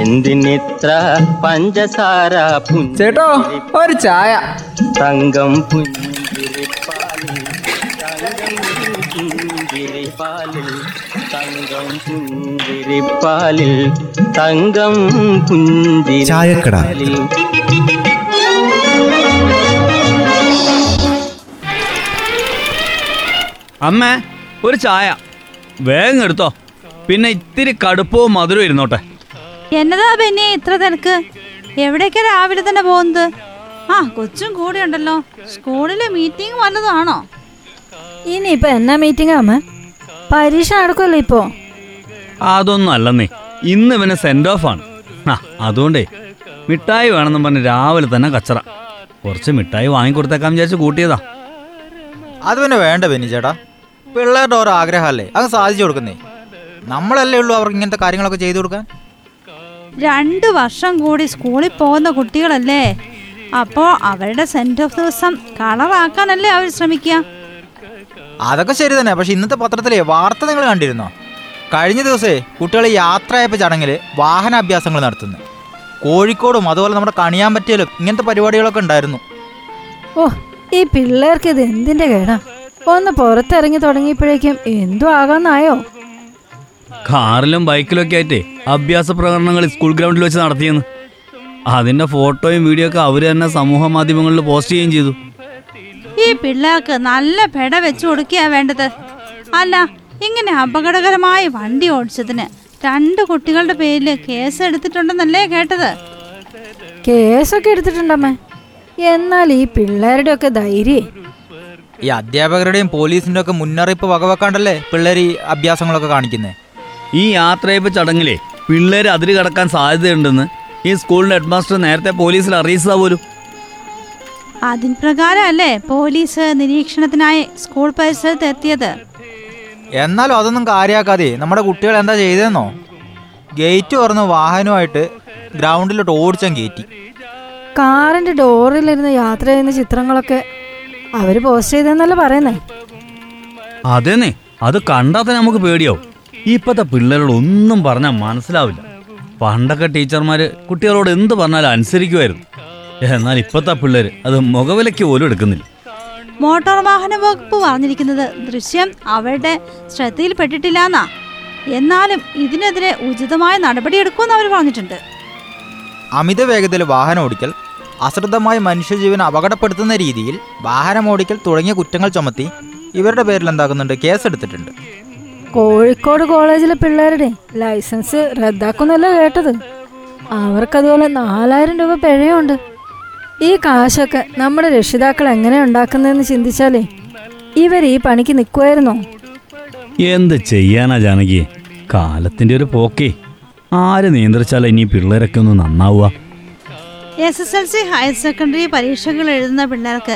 എന്തിനിത്ര പഞ്ചസാര ചേട്ടോ ഒരു ചായ. തങ്കം പുഞ്ചിരിപ്പാലിൽ തങ്കം പുഞ്ചിരിപ്പാലിൽ തങ്കം പുഞ്ചിരിപ്പാലിൽ തങ്കം ചായക്കട. പുഞ്ചിരിപ്പാലിൽ അമ്മേ ഒരു ചായ. വേഗം എടുത്തോ. പിന്നെ ഇത്തിരി കടുപ്പവും മധുരവും ഇരുന്നോട്ടെ. എന്നതാ പിന്നെ ഇത്ര തിരക്ക്? എവിടേക്കാ രാവിലെ തന്നെ പോകുന്നത്? ആ കൊച്ചും കൂടെ ഉണ്ടല്ലോ. സ്കൂളിലെ മീറ്റിംഗ് വന്നതാണോ? ഇനി ഇനിയിപ്പോ എന്നാ മീറ്റിംഗ് അമ്മ? പരീക്ഷ നടക്കുമല്ലോ ഇപ്പോ? അതൊന്നും അല്ലെന്നേ. ഇന്ന് ഇവനെ സെൻഡ് ഓഫ് ആണ്. ആ അതുകൊണ്ടേ മിഠായി വേണമെന്നും പറഞ്ഞ് രാവിലെ തന്നെ കച്ചറ. കുറച്ച് മിഠായി വാങ്ങിക്കൊടുത്തേക്കാൻ വിചാരിച്ച് കൂട്ടിയതാ. അത് പിന്നെ വേണ്ട ബെന്നി ചേട്ടാ. പിള്ളേരുടെ ഓരോ ആഗ്രഹമല്ലേ? അത് സാധിച്ചു കൊടുക്കുന്നേ. നമ്മളല്ലേ ഉള്ളൂ അവർക്ക് ഇങ്ങനത്തെ കാര്യങ്ങളൊക്കെ ചെയ്തു കൊടുക്കാൻ? രണ്ട് വർഷം കൂടി സ്കൂളിൽ പോകുന്ന കുട്ടികളല്ലേ? അപ്പോൾ അവരുടെ സെന്റ് ഓഫ് ദിവസം കളറാക്കാനല്ലേ അവർ ശ്രമിക്കുക അതൊക്കെ ശരി തന്നെ. പക്ഷെ ഇന്നത്തെ പത്രത്തിലെ വാർത്ത നിങ്ങൾ കണ്ടിരുന്നോ? കഴിഞ്ഞ ദിവസേ കുട്ടികൾ യാത്രയപ്പ് ചടങ്ങിൽ വാഹനാഭ്യാസങ്ങൾ നടത്തുന്നു. കോഴിക്കോടും അതുപോലെ നമ്മുടെ കണിയാൻ പറ്റിയാലും ഇങ്ങനത്തെ പരിപാടികളൊക്കെ ഉണ്ടായിരുന്നു. ഓ ഈ പിള്ളേർക്ക് ഇത് എന്തിന്റെ കേടാ? ഒന്ന് പുറത്തിറങ്ങി തുടങ്ങിയപ്പോഴേക്കും എന്തോ ആകാന്നായോ? കാറിലും ബൈക്കിലും ഒക്കെ ആയിട്ടേ അഭ്യാസ പ്രകടനങ്ങൾ സ്കൂൾ ഗ്രൗണ്ടിൽ വെച്ച് നടത്തിയെന്ന്. അതിന്റെ ഫോട്ടോയും വീഡിയോ ഒക്കെ അവർ തന്നെ സമൂഹ മാധ്യമങ്ങളിൽ പോസ്റ്റ് ചെയ്യുകയും ചെയ്തു. ഈ പിള്ളേർക്ക് നല്ല പെട വെച്ചു കൊടുക്കുക വേണ്ടത്. അല്ല ഇങ്ങനെ അപകടകരമായി വണ്ടി ഓടിച്ചതിന് രണ്ട് കുട്ടികളുടെ പേരിൽ കേസ് എടുത്തിട്ടുണ്ടെന്നല്ലേ കേട്ടത്? കേസൊക്കെ എടുത്തിട്ടുണ്ടമ്മേ. എന്നാൽ ഈ പിള്ളേരുടെ ഒക്കെ ധൈര്യം? ഈ അധ്യാപകരുടെയും പോലീസിന്റെ ഒക്കെ മുന്നറിയിപ്പ് വകവെക്കാണ്ടല്ലേ പിള്ളേർ ഈ അഭ്യാസങ്ങളൊക്കെ കാണിക്കുന്നത് ഈ യാത്രയപ്പ് ചടങ്ങിലെ പിള്ളേർ അതിര് കടക്കാൻ സാധ്യതയുണ്ടെന്ന് ഈ സ്കൂളിന്റെ ഹെഡ്മാസ്റ്റർ നേരത്തെ പോലീസിൽ അറിയിച്ചതാ പോലും. അതിൻ പ്രകാരമല്ലേ പോലീസ് നിരീക്ഷണത്തിനായി സ്കൂൾ പരിസരത്ത് എത്തിയത്? എന്നാലും അതൊന്നും കാര്യമാക്കാതെ നമ്മുടെ കുട്ടികൾ എന്താ ചെയ്തതെന്നോ? ഗേറ്റ് തുറന്ന് വാഹനമായിട്ട് ഗ്രൗണ്ടിലോട്ട് ഓടിച്ചാൻ കയറ്റി കാറിന്റെ ഡോറിലിരുന്ന് യാത്ര ചെയ്യുന്ന ചിത്രങ്ങളൊക്കെ അവർ പോസ്റ്റ് ചെയ്തെന്നല്ലേ പറയുന്നേ? അതെന്നെ അത് കണ്ടാൽ തന്നെ നമുക്ക് പേടിയാവും. ഇപ്പോഴത്തെ പിള്ളേരോട് ഒന്നും പറഞ്ഞാൽ മനസ്സിലാവില്ല. പണ്ടൊക്കെ ടീച്ചർമാർ കുട്ടികളോട് എന്ത് പറഞ്ഞാലും അനുസരിക്കുമായിരുന്നു എന്നാൽ ഇപ്പോഴത്തെ പിള്ളേർ അത് മുഖവിലയ്ക്ക് പോലും എടുക്കുന്നില്ല. മോട്ടോർ വാഹന വകുപ്പ് പറഞ്ഞിരിക്കുന്നത് ദൃശ്യം അവരുടെ ശ്രദ്ധയിൽപ്പെട്ടിട്ടില്ലെന്നാ എന്നാലും ഇതിനെതിരെ ഉചിതമായ നടപടിയെടുക്കുമെന്ന് അവർ പറഞ്ഞിട്ടുണ്ട്. അമിത വേഗതയിൽ വാഹനം ഓടിക്കൽ അശ്രദ്ധമായി മനുഷ്യജീവൻ അപകടപ്പെടുത്തുന്ന രീതിയിൽ വാഹനം ഓടിക്കൽ തുടങ്ങിയ കുറ്റങ്ങൾ ചുമത്തി ഇവരുടെ പേരിൽ എന്താക്കുന്നുണ്ട് കേസെടുത്തിട്ടുണ്ട്. കോഴിക്കോട് കോളേജിലെ പിള്ളേരുടെ ലൈസൻസ് റദ്ദാക്കുന്നല്ല കേട്ടത്? അവർക്കതുപോലെ നാലായിരം രൂപ പിഴയുണ്ട്. ഈ കാശൊക്കെ നമ്മുടെ രക്ഷിതാക്കൾ എങ്ങനെ ഉണ്ടാക്കുന്നതെന്ന് ചിന്തിച്ചാലേ ഇവർ ഈ പണിക്ക് നിൽക്കുമായിരുന്നോ എന്ത് ചെയ്യാനാ ജാനകി? കാലത്തിന്റെ ഒരു പോക്കേ. ആര് നിയന്ത്രിച്ചാലാ ഇനി പിള്ളേരൊക്കെ ഒന്ന് നന്നാവുക? S S L C higher secondary പരീക്ഷകൾ എഴുതുന്ന പിള്ളേർക്ക്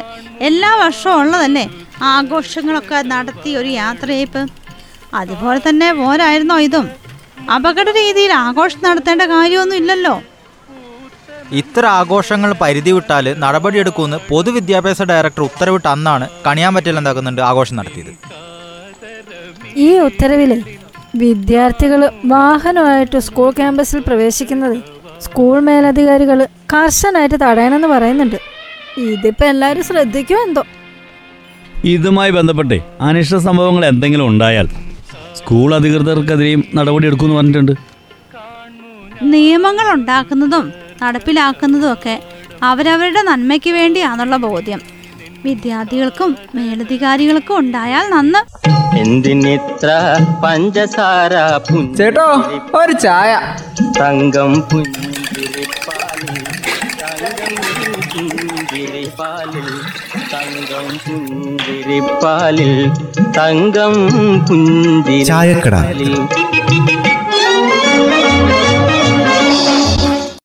എല്ലാ വർഷവും ഉള്ളതല്ലേ? ആഘോഷങ്ങളൊക്കെ നടത്തി ഒരു യാത്രയപ്പ് അതുപോലെ തന്നെ പോരായിരുന്നോ ഇതും? അപകട രീതിയിൽ ആഘോഷം നടത്തേണ്ട കാര്യമൊന്നും ഇല്ലല്ലോ. ഇത്ര ആഘോഷങ്ങൾ പരിധി വിട്ടാൽ നടപടിയെടുക്കുമെന്ന് പൊതുവിദ്യാഭ്യാസ ഡയറക്ടർ ഉത്തരവിട്ട് അന്നാണ് കണിയാമ്പറ്റയിൽ എന്താക്കുന്നുണ്ട് ആഘോഷം നടത്തിയത്. ഈ ഉത്തരവിൽ വിദ്യാർത്ഥികൾ വാഹനമായിട്ട് സ്കൂൾ ക്യാമ്പസിൽ പ്രവേശിക്കുന്നത് സ്കൂൾ മേലധികാരികൾ കർശനായിട്ട് തടയണമെന്ന് പറയുന്നുണ്ട്. ഇതിപ്പോ എല്ലാരും ശ്രദ്ധിക്കുമോ എന്തോ? ഇതുമായി ബന്ധപ്പെട്ട് അനിഷ്ട സംഭവങ്ങൾ എന്തെങ്കിലും ഉണ്ടായാൽ സ്കൂൾ അധികൃതർക്കെതിരെയും നടപടിയെടുക്കുമെന്ന് പറഞ്ഞിട്ടുണ്ട്. നിയമങ്ങൾ ഉണ്ടാക്കുന്നതും നടപ്പിലാക്കുന്നതും ഒക്കെ അവരവരുടെ നന്മയ്ക്ക് വേണ്ടിയാണുള്ള ബോധ്യം. വിദ്യാർത്ഥികൾക്കും മേലധികാരികൾക്കും ഉണ്ടായാൽ നന്ന്. എന്തിനിത്ര പഞ്ചസാര ചേട്ടോ ഒരു ചായ. തങ്കം പുഞ്ചിരിപ്പാലിൽ തങ്കം പുഞ്ചിരിപ്പാലിൽ. ചായക്കട.